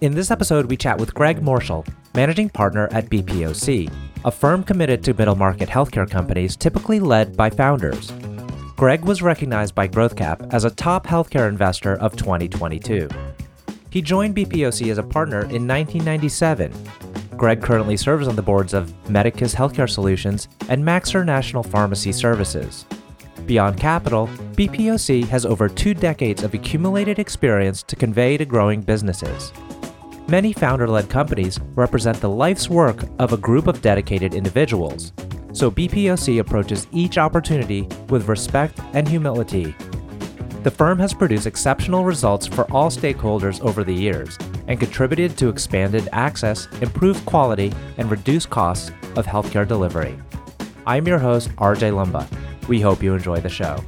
In this episode, we chat with Greg Moerschel, managing partner at BPOC, a firm committed to middle market healthcare companies typically led by founders. Greg was recognized by GrowthCap as a top healthcare investor of 2022. He joined BPOC as a partner in 1997. Greg currently serves on the boards of Medicus Healthcare Solutions and Maxor National Pharmacy Services. Beyond capital, BPOC has over two decades of accumulated experience to convey to growing businesses. Many founder led companies represent the life's work of a group of dedicated individuals, so BPOC approaches each opportunity with respect and humility. The firm has produced exceptional results for all stakeholders over the years and contributed to expanded access, improved quality, and reduced costs of healthcare delivery. I'm your host, RJ Lumba. We hope you enjoy the show.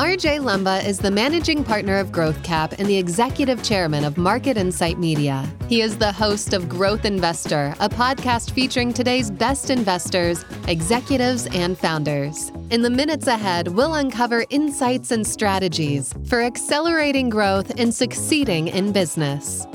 RJ Lumba is the managing partner of GrowthCap and the executive chairman of Market Insight Media. He is the host of Growth Investor, a podcast featuring today's best investors, executives, and founders. In the minutes ahead, we'll uncover insights and strategies for accelerating growth and succeeding in business.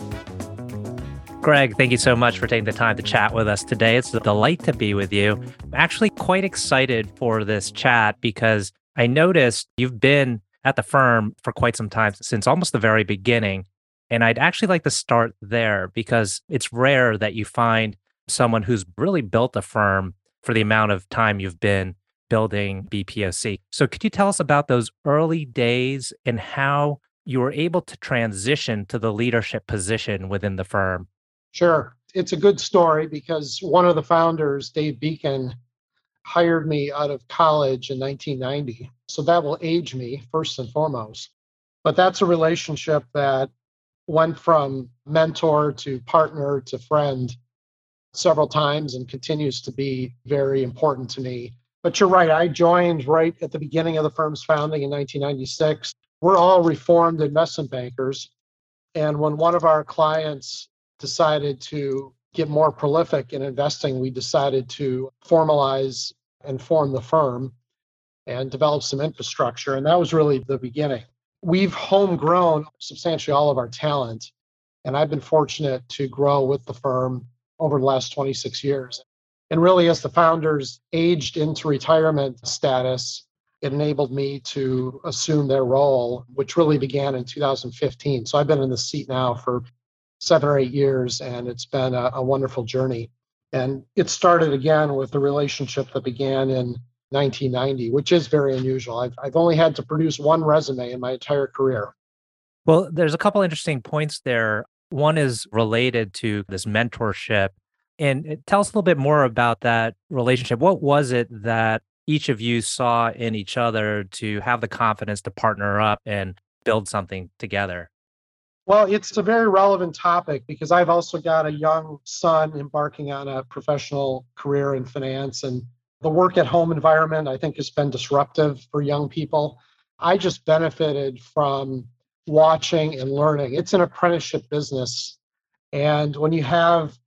Greg, thank you so much for taking the time to chat with us today. It's a delight to be with you. I'm actually quite excited for this chat because I noticed you've been at the firm for quite some time, since almost the very beginning. And I'd actually like to start there because it's rare that you find someone who's really built a firm for the amount of time you've been building BPOC. So, could you tell us about those early days and how you were able to transition to the leadership position within the firm? Sure. It's a good story because one of the founders, Dave Beecken, hired me out of college in 1990. So that will age me first and foremost. But that's a relationship that went from mentor to partner to friend several times and continues to be very important to me. But you're right, I joined right at the beginning of the firm's founding in 1996. We're all reformed investment bankers. And when one of our clients decided to get more prolific in investing, we decided to formalize and form the firm and develop some infrastructure. And that was really the beginning. We've homegrown substantially all of our talent. And I've been fortunate to grow with the firm over the last 26 years. And really, as the founders aged into retirement status, it enabled me to assume their role, which really began in 2015. So I've been in the seat now for seven or eight years, and it's been a, a wonderful journey. And it started again with the relationship that began in 1990, which is very unusual. I've, I've only had to produce one resume in my entire career. Well, there's a couple interesting points there. One is related to this mentorship. And uh, tell us a little bit more about that relationship. What was it that each of you saw in each other to have the confidence to partner up and build something together? Well, it's a very relevant topic because I've also got a young son embarking on a professional career in finance. And the work at home environment, I think, has been disruptive for young people. I just benefited from watching and learning. It's an apprenticeship business. And when you have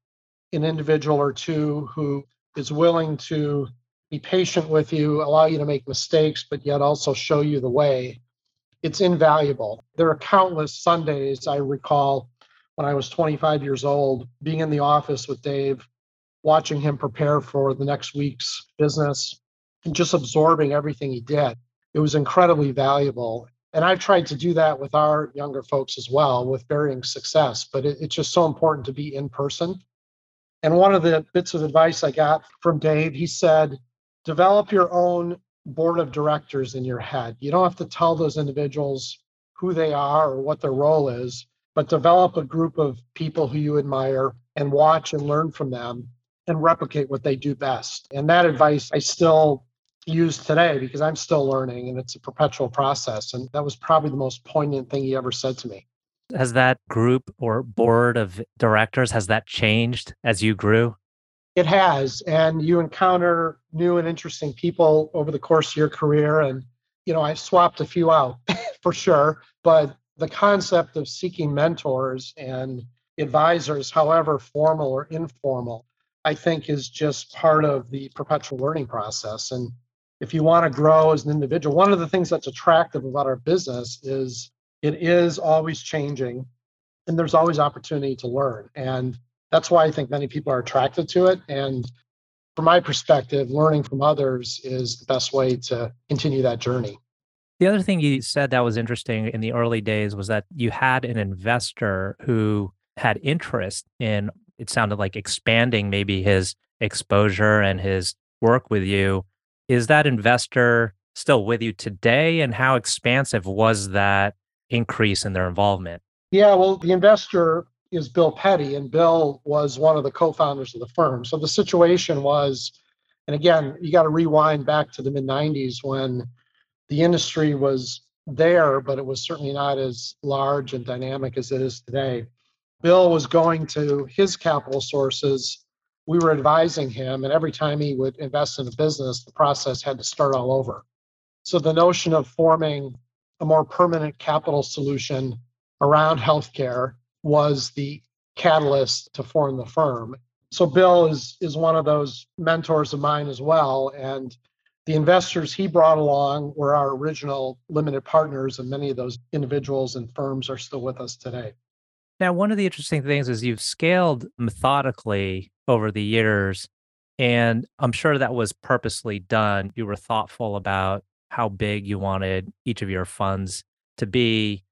an individual or two who is willing to be patient with you, allow you to make mistakes, but yet also show you the way, it's invaluable. There are countless Sundays I recall when I was 25 years old being in the office with Dave, watching him prepare for the next week's business and just absorbing everything he did. It was incredibly valuable. And I've tried to do that with our younger folks as well with varying success, but it, it's just so important to be in person. And one of the bits of advice I got from Dave, he said, develop your own board of directors in your head. You don't have to tell those individuals who they are or what their role is, but develop a group of people who you admire and watch and learn from them and replicate what they do best. And that advice I still use today because I'm still learning and it's a perpetual process. And that was probably the most poignant thing he ever said to me. Has that group or board of directors has that changed as you grew? It has. And you encounter new and interesting people over the course of your career. And, you know, i've swapped a few out for sure. But the concept of seeking mentors and advisors, however formal or informal, I think is just part of the perpetual learning process. And if you want to grow as an individual, one of the things that's attractive about our business is it is always changing. and there's always opportunity to learn. And that's why I think many people are attracted to it. And from my perspective, learning from others is the best way to continue that journey. The other thing you said that was interesting in the early days was that you had an investor who had interest in, it sounded like expanding maybe his exposure and his work with you. Is that investor still with you today? And how expansive was that increase in their involvement? Yeah, well, the investor is Bill Petty, and Bill was one of the co founders of the firm. So the situation was, and again, you got to rewind back to the mid 90s when the industry was there, but it was certainly not as large and dynamic as it is today. Bill was going to his capital sources. We were advising him, and every time he would invest in a business, the process had to start all over. So the notion of forming a more permanent capital solution around healthcare was the catalyst to form the firm. So Bill is is one of those mentors of mine as well, and the investors he brought along were our original limited partners, and many of those individuals and firms are still with us today. Now, one of the interesting things is you've scaled methodically over the years, and I'm sure that was purposely done. You were thoughtful about how big you wanted each of your funds to be.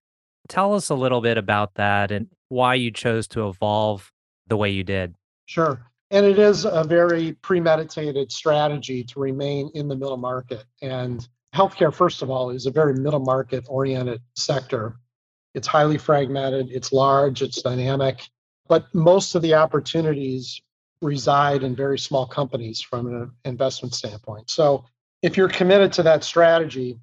Tell us a little bit about that and why you chose to evolve the way you did. Sure. And it is a very premeditated strategy to remain in the middle market. And healthcare, first of all, is a very middle market oriented sector. It's highly fragmented, it's large, it's dynamic, but most of the opportunities reside in very small companies from an investment standpoint. So if you're committed to that strategy,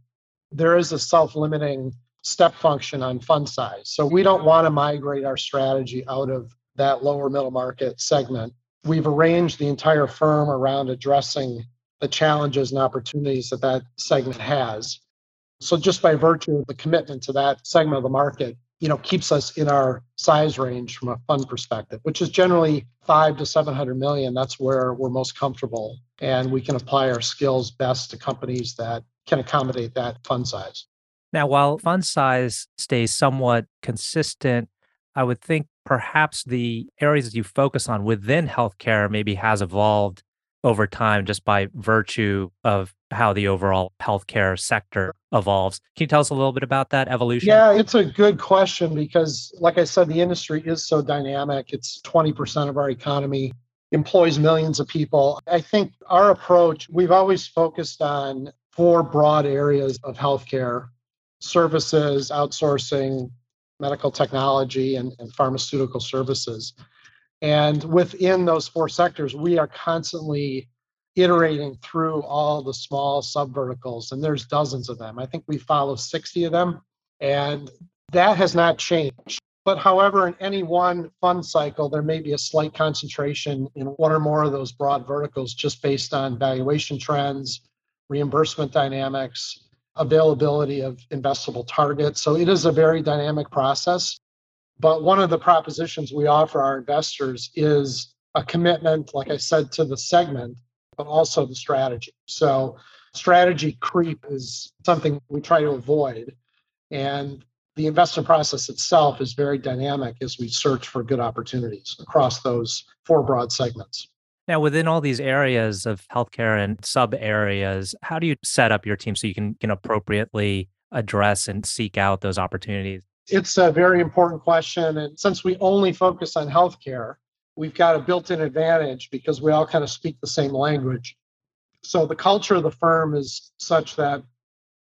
there is a self limiting step function on fund size. So we don't want to migrate our strategy out of that lower middle market segment. We've arranged the entire firm around addressing the challenges and opportunities that that segment has. So just by virtue of the commitment to that segment of the market, you know, keeps us in our size range from a fund perspective, which is generally five to 700 million. That's where we're most comfortable. And we can apply our skills best to companies that can accommodate that fund size. Now, while fund size stays somewhat consistent, I would think perhaps the areas that you focus on within healthcare maybe has evolved over time just by virtue of how the overall healthcare sector evolves. Can you tell us a little bit about that evolution? Yeah, it's a good question because, like I said, the industry is so dynamic. It's 20% of our economy, employs millions of people. I think our approach, we've always focused on four broad areas of healthcare services, outsourcing, medical technology, and, and pharmaceutical services. And within those four sectors, we are constantly iterating through all the small sub verticals, and there's dozens of them. I think we follow 60 of them, and that has not changed. But however, in any one fund cycle, there may be a slight concentration in one or more of those broad verticals just based on valuation trends, reimbursement dynamics, availability of investable targets. So it is a very dynamic process. But one of the propositions we offer our investors is a commitment, like I said, to the segment, but also the strategy. So strategy creep is something we try to avoid. And the investment process itself is very dynamic as we search for good opportunities across those four broad segments. Now, within all these areas of healthcare and sub areas, how do you set up your team so you can, can appropriately address and seek out those opportunities? It's a very important question. And since we only focus on healthcare, we've got a built in advantage because we all kind of speak the same language. So the culture of the firm is such that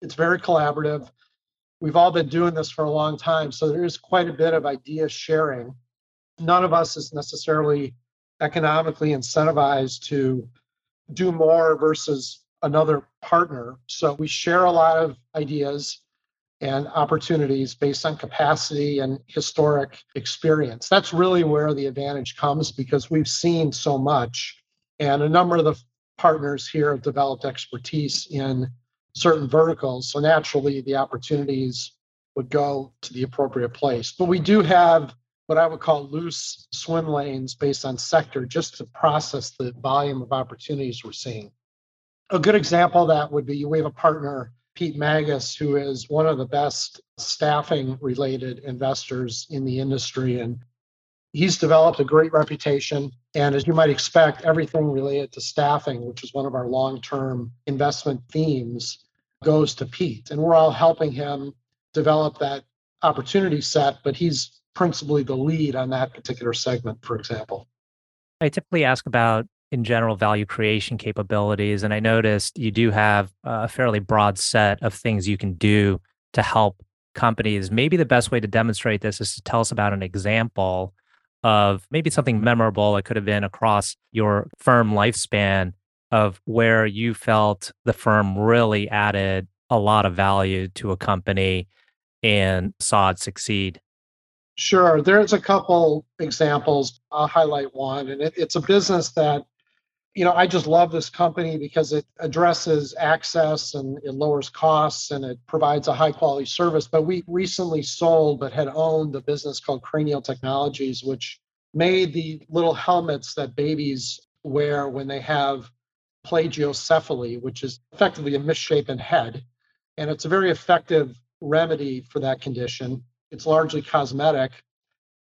it's very collaborative. We've all been doing this for a long time. So there is quite a bit of idea sharing. None of us is necessarily economically incentivized to do more versus another partner. So we share a lot of ideas and opportunities based on capacity and historic experience. That's really where the advantage comes because we've seen so much. And a number of the partners here have developed expertise in certain verticals. So naturally, the opportunities would go to the appropriate place. But we do have what I would call loose swim lanes based on sector just to process the volume of opportunities we're seeing. A good example of that would be we have a partner Pete Magas, who is one of the best staffing related investors in the industry. And he's developed a great reputation. And as you might expect, everything related to staffing, which is one of our long term investment themes, goes to Pete. And we're all helping him develop that opportunity set, but he's principally the lead on that particular segment, for example. I typically ask about, in general, value creation capabilities. And I noticed you do have a fairly broad set of things you can do to help companies. Maybe the best way to demonstrate this is to tell us about an example of maybe something memorable. It could have been across your firm lifespan of where you felt the firm really added a lot of value to a company and saw it succeed? Sure. There's a couple examples. I'll highlight one. And it, it's a business that, you know, I just love this company because it addresses access and it lowers costs and it provides a high quality service. But we recently sold but had owned a business called Cranial Technologies, which made the little helmets that babies wear when they have plagiocephaly, which is effectively a misshapen head. And it's a very effective remedy for that condition. It's largely cosmetic.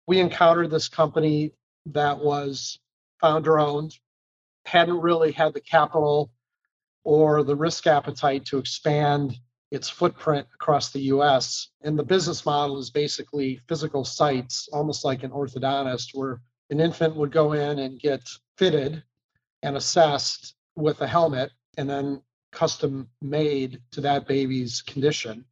We encountered this company that was founder owned, hadn't really had the capital or the risk appetite to expand its footprint across the US. And the business model is basically physical sites, almost like an orthodontist, where an infant would go in and get fitted and assessed with a helmet and then custom made to that baby's condition.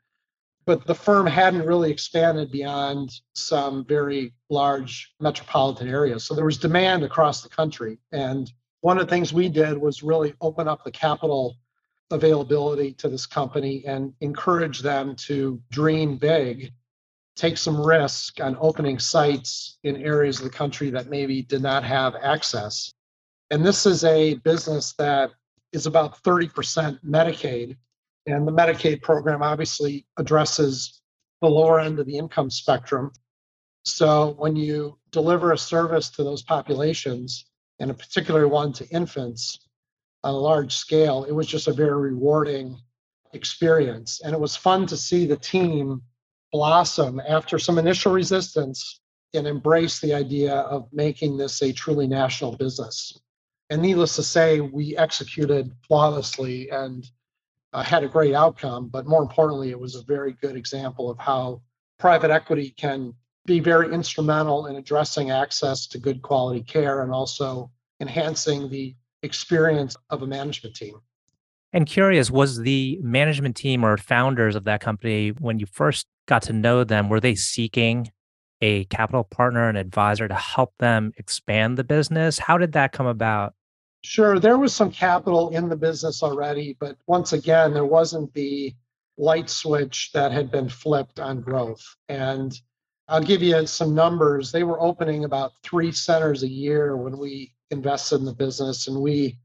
But the firm hadn't really expanded beyond some very large metropolitan areas. So there was demand across the country. And one of the things we did was really open up the capital availability to this company and encourage them to dream big, take some risk on opening sites in areas of the country that maybe did not have access. And this is a business that is about 30% Medicaid. And the Medicaid program obviously addresses the lower end of the income spectrum. So when you deliver a service to those populations, and a particular one to infants on a large scale, it was just a very rewarding experience. And it was fun to see the team blossom after some initial resistance and embrace the idea of making this a truly national business. And needless to say, we executed flawlessly and uh, had a great outcome. But more importantly, it was a very good example of how private equity can be very instrumental in addressing access to good quality care and also enhancing the experience of a management team. And curious, was the management team or founders of that company, when you first got to know them, were they seeking a capital partner, an advisor to help them expand the business? How did that come about? Sure, there was some capital in the business already, but once again, there wasn't the light switch that had been flipped on growth. And I'll give you some numbers. They were opening about three centers a year when we invested in the business, and we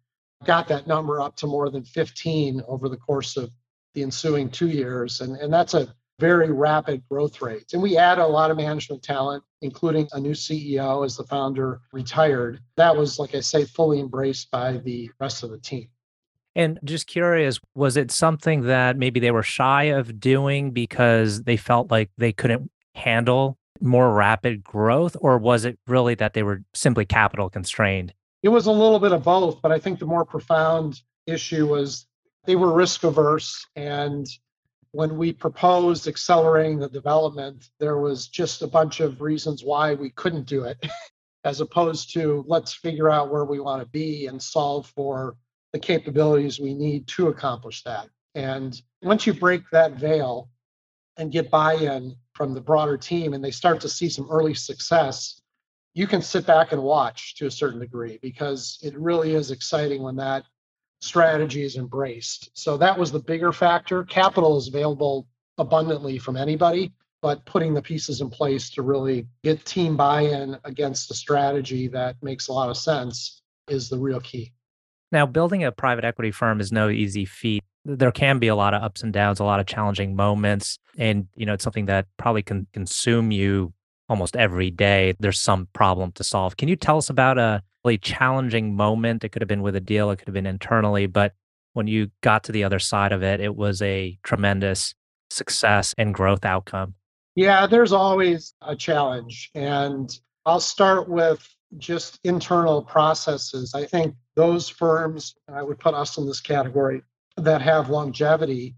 got that number up to more than 15 over the course of the ensuing two years. And, and that's a very rapid growth rates. And we added a lot of management talent, including a new CEO as the founder retired. That was, like I say, fully embraced by the rest of the team. And just curious, was it something that maybe they were shy of doing because they felt like they couldn't handle more rapid growth? Or was it really that they were simply capital constrained? It was a little bit of both, but I think the more profound issue was they were risk averse and when we proposed accelerating the development, there was just a bunch of reasons why we couldn't do it, as opposed to let's figure out where we want to be and solve for the capabilities we need to accomplish that. And once you break that veil and get buy in from the broader team and they start to see some early success, you can sit back and watch to a certain degree because it really is exciting when that strategy is embraced. So that was the bigger factor. Capital is available abundantly from anybody, but putting the pieces in place to really get team buy in against a strategy that makes a lot of sense is the real key. Now, building a private equity firm is no easy feat. There can be a lot of ups and downs, a lot of challenging moments. And, you know, it's something that probably can consume you almost every day. There's some problem to solve. Can you tell us about a really challenging moment. It could have been with a deal, it could have been internally, but when you got to the other side of it, it was a tremendous success and growth outcome? Yeah, there's always a challenge. And I'll start with just internal processes. I think those firms, I would put us in this category, that have longevity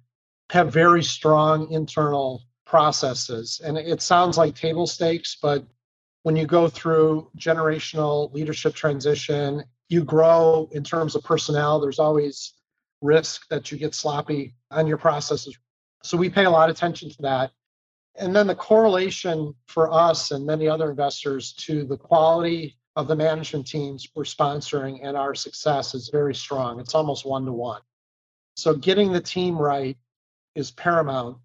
have very strong internal processes. And it sounds like table stakes, but when you go through generational leadership transition, you grow in terms of personnel. There's always risk that you get sloppy on your processes. So we pay a lot of attention to that. And then the correlation for us and many other investors to the quality of the management teams we're sponsoring and our success is very strong. It's almost one to one. So getting the team right is paramount.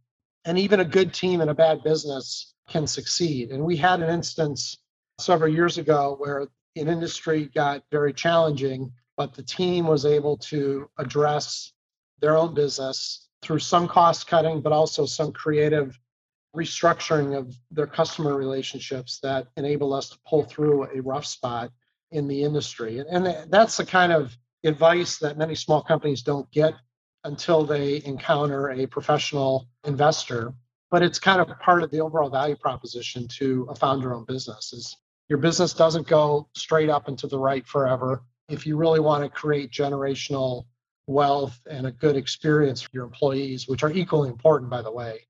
And even a good team in a bad business can succeed. And we had an instance several years ago where an industry got very challenging, but the team was able to address their own business through some cost cutting, but also some creative restructuring of their customer relationships that enable us to pull through a rough spot in the industry. And that's the kind of advice that many small companies don't get until they encounter a professional investor. But it's kind of part of the overall value proposition to a founder-owned business is your business doesn't go straight up and to the right forever. If you really want to create generational wealth and a good experience for your employees, which are equally important, by the way,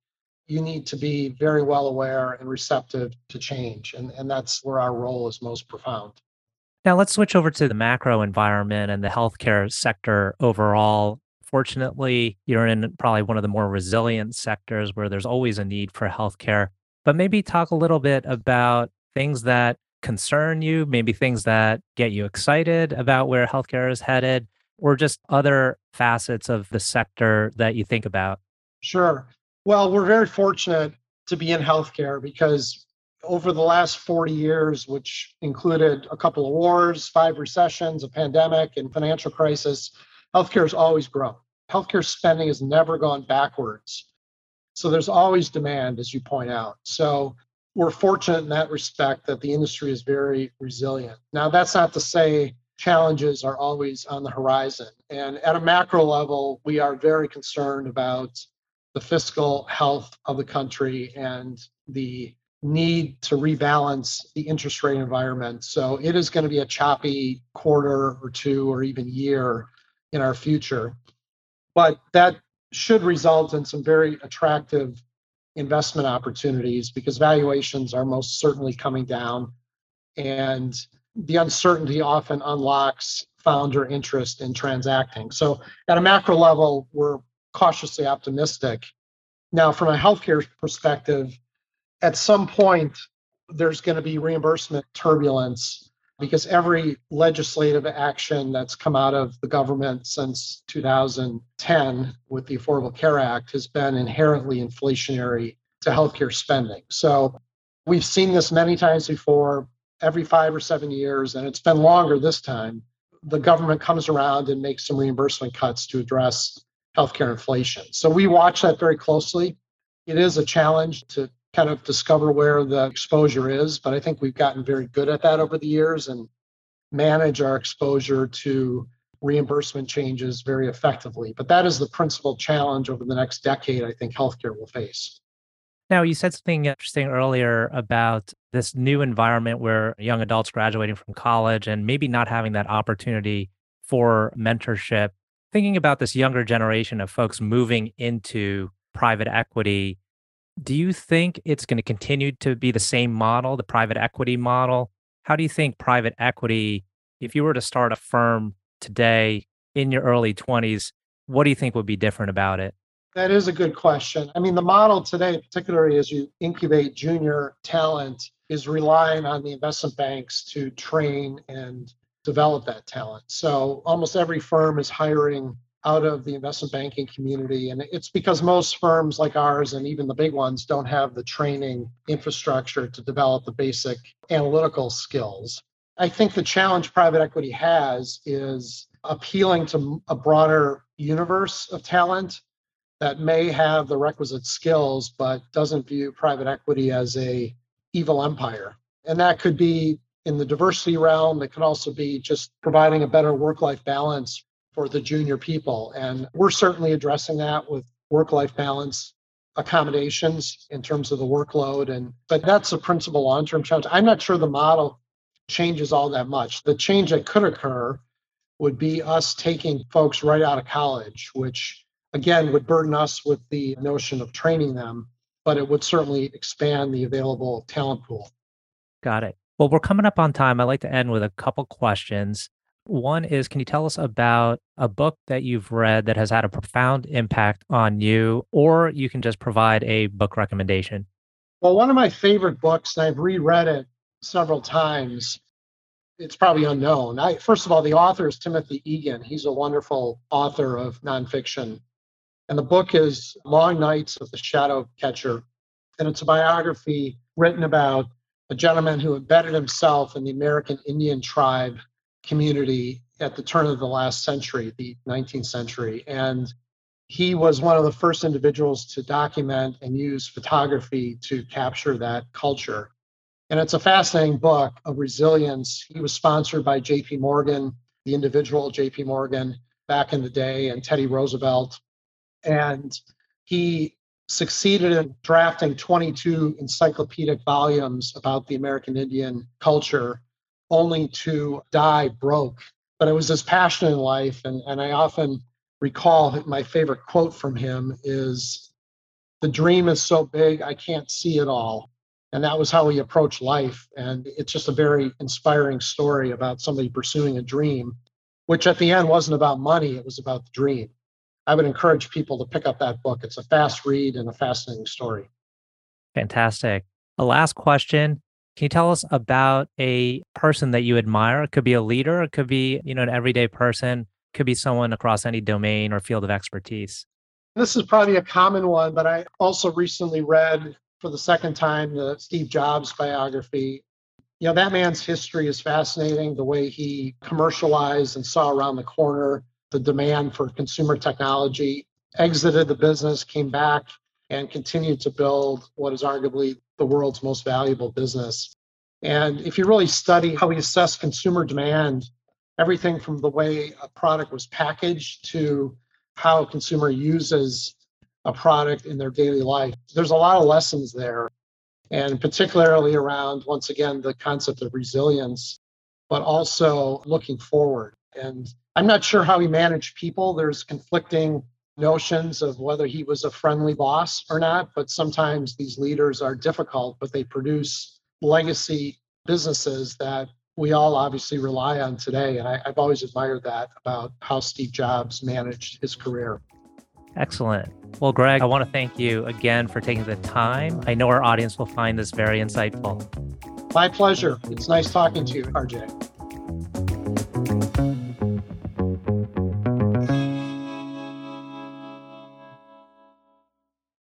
you need to be very well aware and receptive to change. And, and that's where our role is most profound. Now, let's switch over to the macro environment and the healthcare sector overall. Fortunately, you're in probably one of the more resilient sectors where there's always a need for healthcare. But maybe talk a little bit about things that concern you, maybe things that get you excited about where healthcare is headed, or just other facets of the sector that you think about? Sure. Well, we're very fortunate to be in healthcare because over the last 40 years, which included a couple of wars, five recessions, a pandemic, and financial crisis, healthcare has always grown. Healthcare spending has never gone backwards. So there's always demand, as you point out. So we're fortunate in that respect that the industry is very resilient. Now, that's not to say challenges are always on the horizon. And at a macro level, we are very concerned about the fiscal health of the country and the need to rebalance the interest rate environment. So it is going to be a choppy quarter or two or even year in our future. But that should result in some very attractive investment opportunities because valuations are most certainly coming down. And the uncertainty often unlocks founder interest in transacting. So at a macro level, we're cautiously optimistic. Now, from a healthcare perspective, at some point, there's going to be reimbursement turbulence because every legislative action that's come out of the government since 2010 with the Affordable Care Act has been inherently inflationary to healthcare spending. So we've seen this many times before, every five or seven years, and it's been longer this time. The government comes around and makes some reimbursement cuts to address healthcare inflation. So we watch that very closely. It is a challenge to kind of discover where the exposure is, but I think we've gotten very good at that over the years and manage our exposure to reimbursement changes very effectively. But that is the principal challenge over the next decade I think healthcare will face. Now, you said something interesting earlier about this new environment where young adults graduating from college and maybe not having that opportunity for mentorship thinking about this younger generation of folks moving into private equity, do you think it's going to continue to be the same model, the private equity model? How do you think private equity, if you were to start a firm today in your early 20s, what do you think would be different about it? That is a good question. I mean, the model today, particularly as you incubate junior talent, is relying on the investment banks to train and develop that talent. So almost every firm is hiring out of the investment banking community. And it's because most firms like ours and even the big ones don't have the training infrastructure to develop the basic analytical skills. I think the challenge private equity has is appealing to a broader universe of talent that may have the requisite skills but doesn't view private equity as a evil empire. And that could be in the diversity realm. It could also be just providing a better work life balance for the junior people. And we're certainly addressing that with work life balance accommodations in terms of the workload. And but that's a principal long-term challenge. I'm not sure the model changes all that much. The change that could occur would be us taking folks right out of college which again would burden us with the notion of training them but it would certainly expand the available talent pool. Got it. Well we're coming up on time. I'd like to end with a couple questions one is can you tell us about a book that you've read that has had a profound impact on you, or you can just provide a book recommendation? Well, one of my favorite books, and I've reread it several times, it's probably unknown. I, first of all, the author is Timothy Egan. He's a wonderful author of nonfiction. And the book is Long Nights of the Shadow Catcher. And it's a biography written about a gentleman who embedded himself in the American Indian tribe community at the turn of the last century, the 19th century. And he was one of the first individuals to document and use photography to capture that culture. And it's a fascinating book of resilience. He was sponsored by JP Morgan, the individual JP Morgan back in the day, and Teddy Roosevelt. And he succeeded in drafting 22 encyclopedic volumes about the American Indian culture only to die broke. But I was his passion in life. And, and I often recall my favorite quote from him is the dream is so big, I can't see it all. And that was how he approached life. And it's just a very inspiring story about somebody pursuing a dream, which at the end wasn't about money, it was about the dream. I would encourage people to pick up that book. It's a fast read and a fascinating story. Fantastic. A last question can you tell us about a person that you admire? It could be a leader, it could be, you know, an everyday person, it could be someone across any domain or field of expertise. This is probably a common one, but I also recently read for the second time the Steve Jobs biography. You know, that man's history is fascinating, the way he commercialized and saw around the corner the demand for consumer technology, exited the business, came back, and continued to build what is arguably the world's most valuable business. And if you really study how we assess consumer demand, everything from the way a product was packaged to how a consumer uses a product in their daily life, there's a lot of lessons there. And particularly around, once again, the concept of resilience, but also looking forward. And I'm not sure how we manage people. There's conflicting notions of whether he was a friendly boss or not, but sometimes these leaders are difficult, but they produce legacy businesses that we all obviously rely on today. And I, have always admired that about how Steve Jobs managed his career. Excellent. Well, Greg, I want to thank you again for taking the time. I know our audience will find this very insightful. My pleasure. It's nice talking to you, RJ.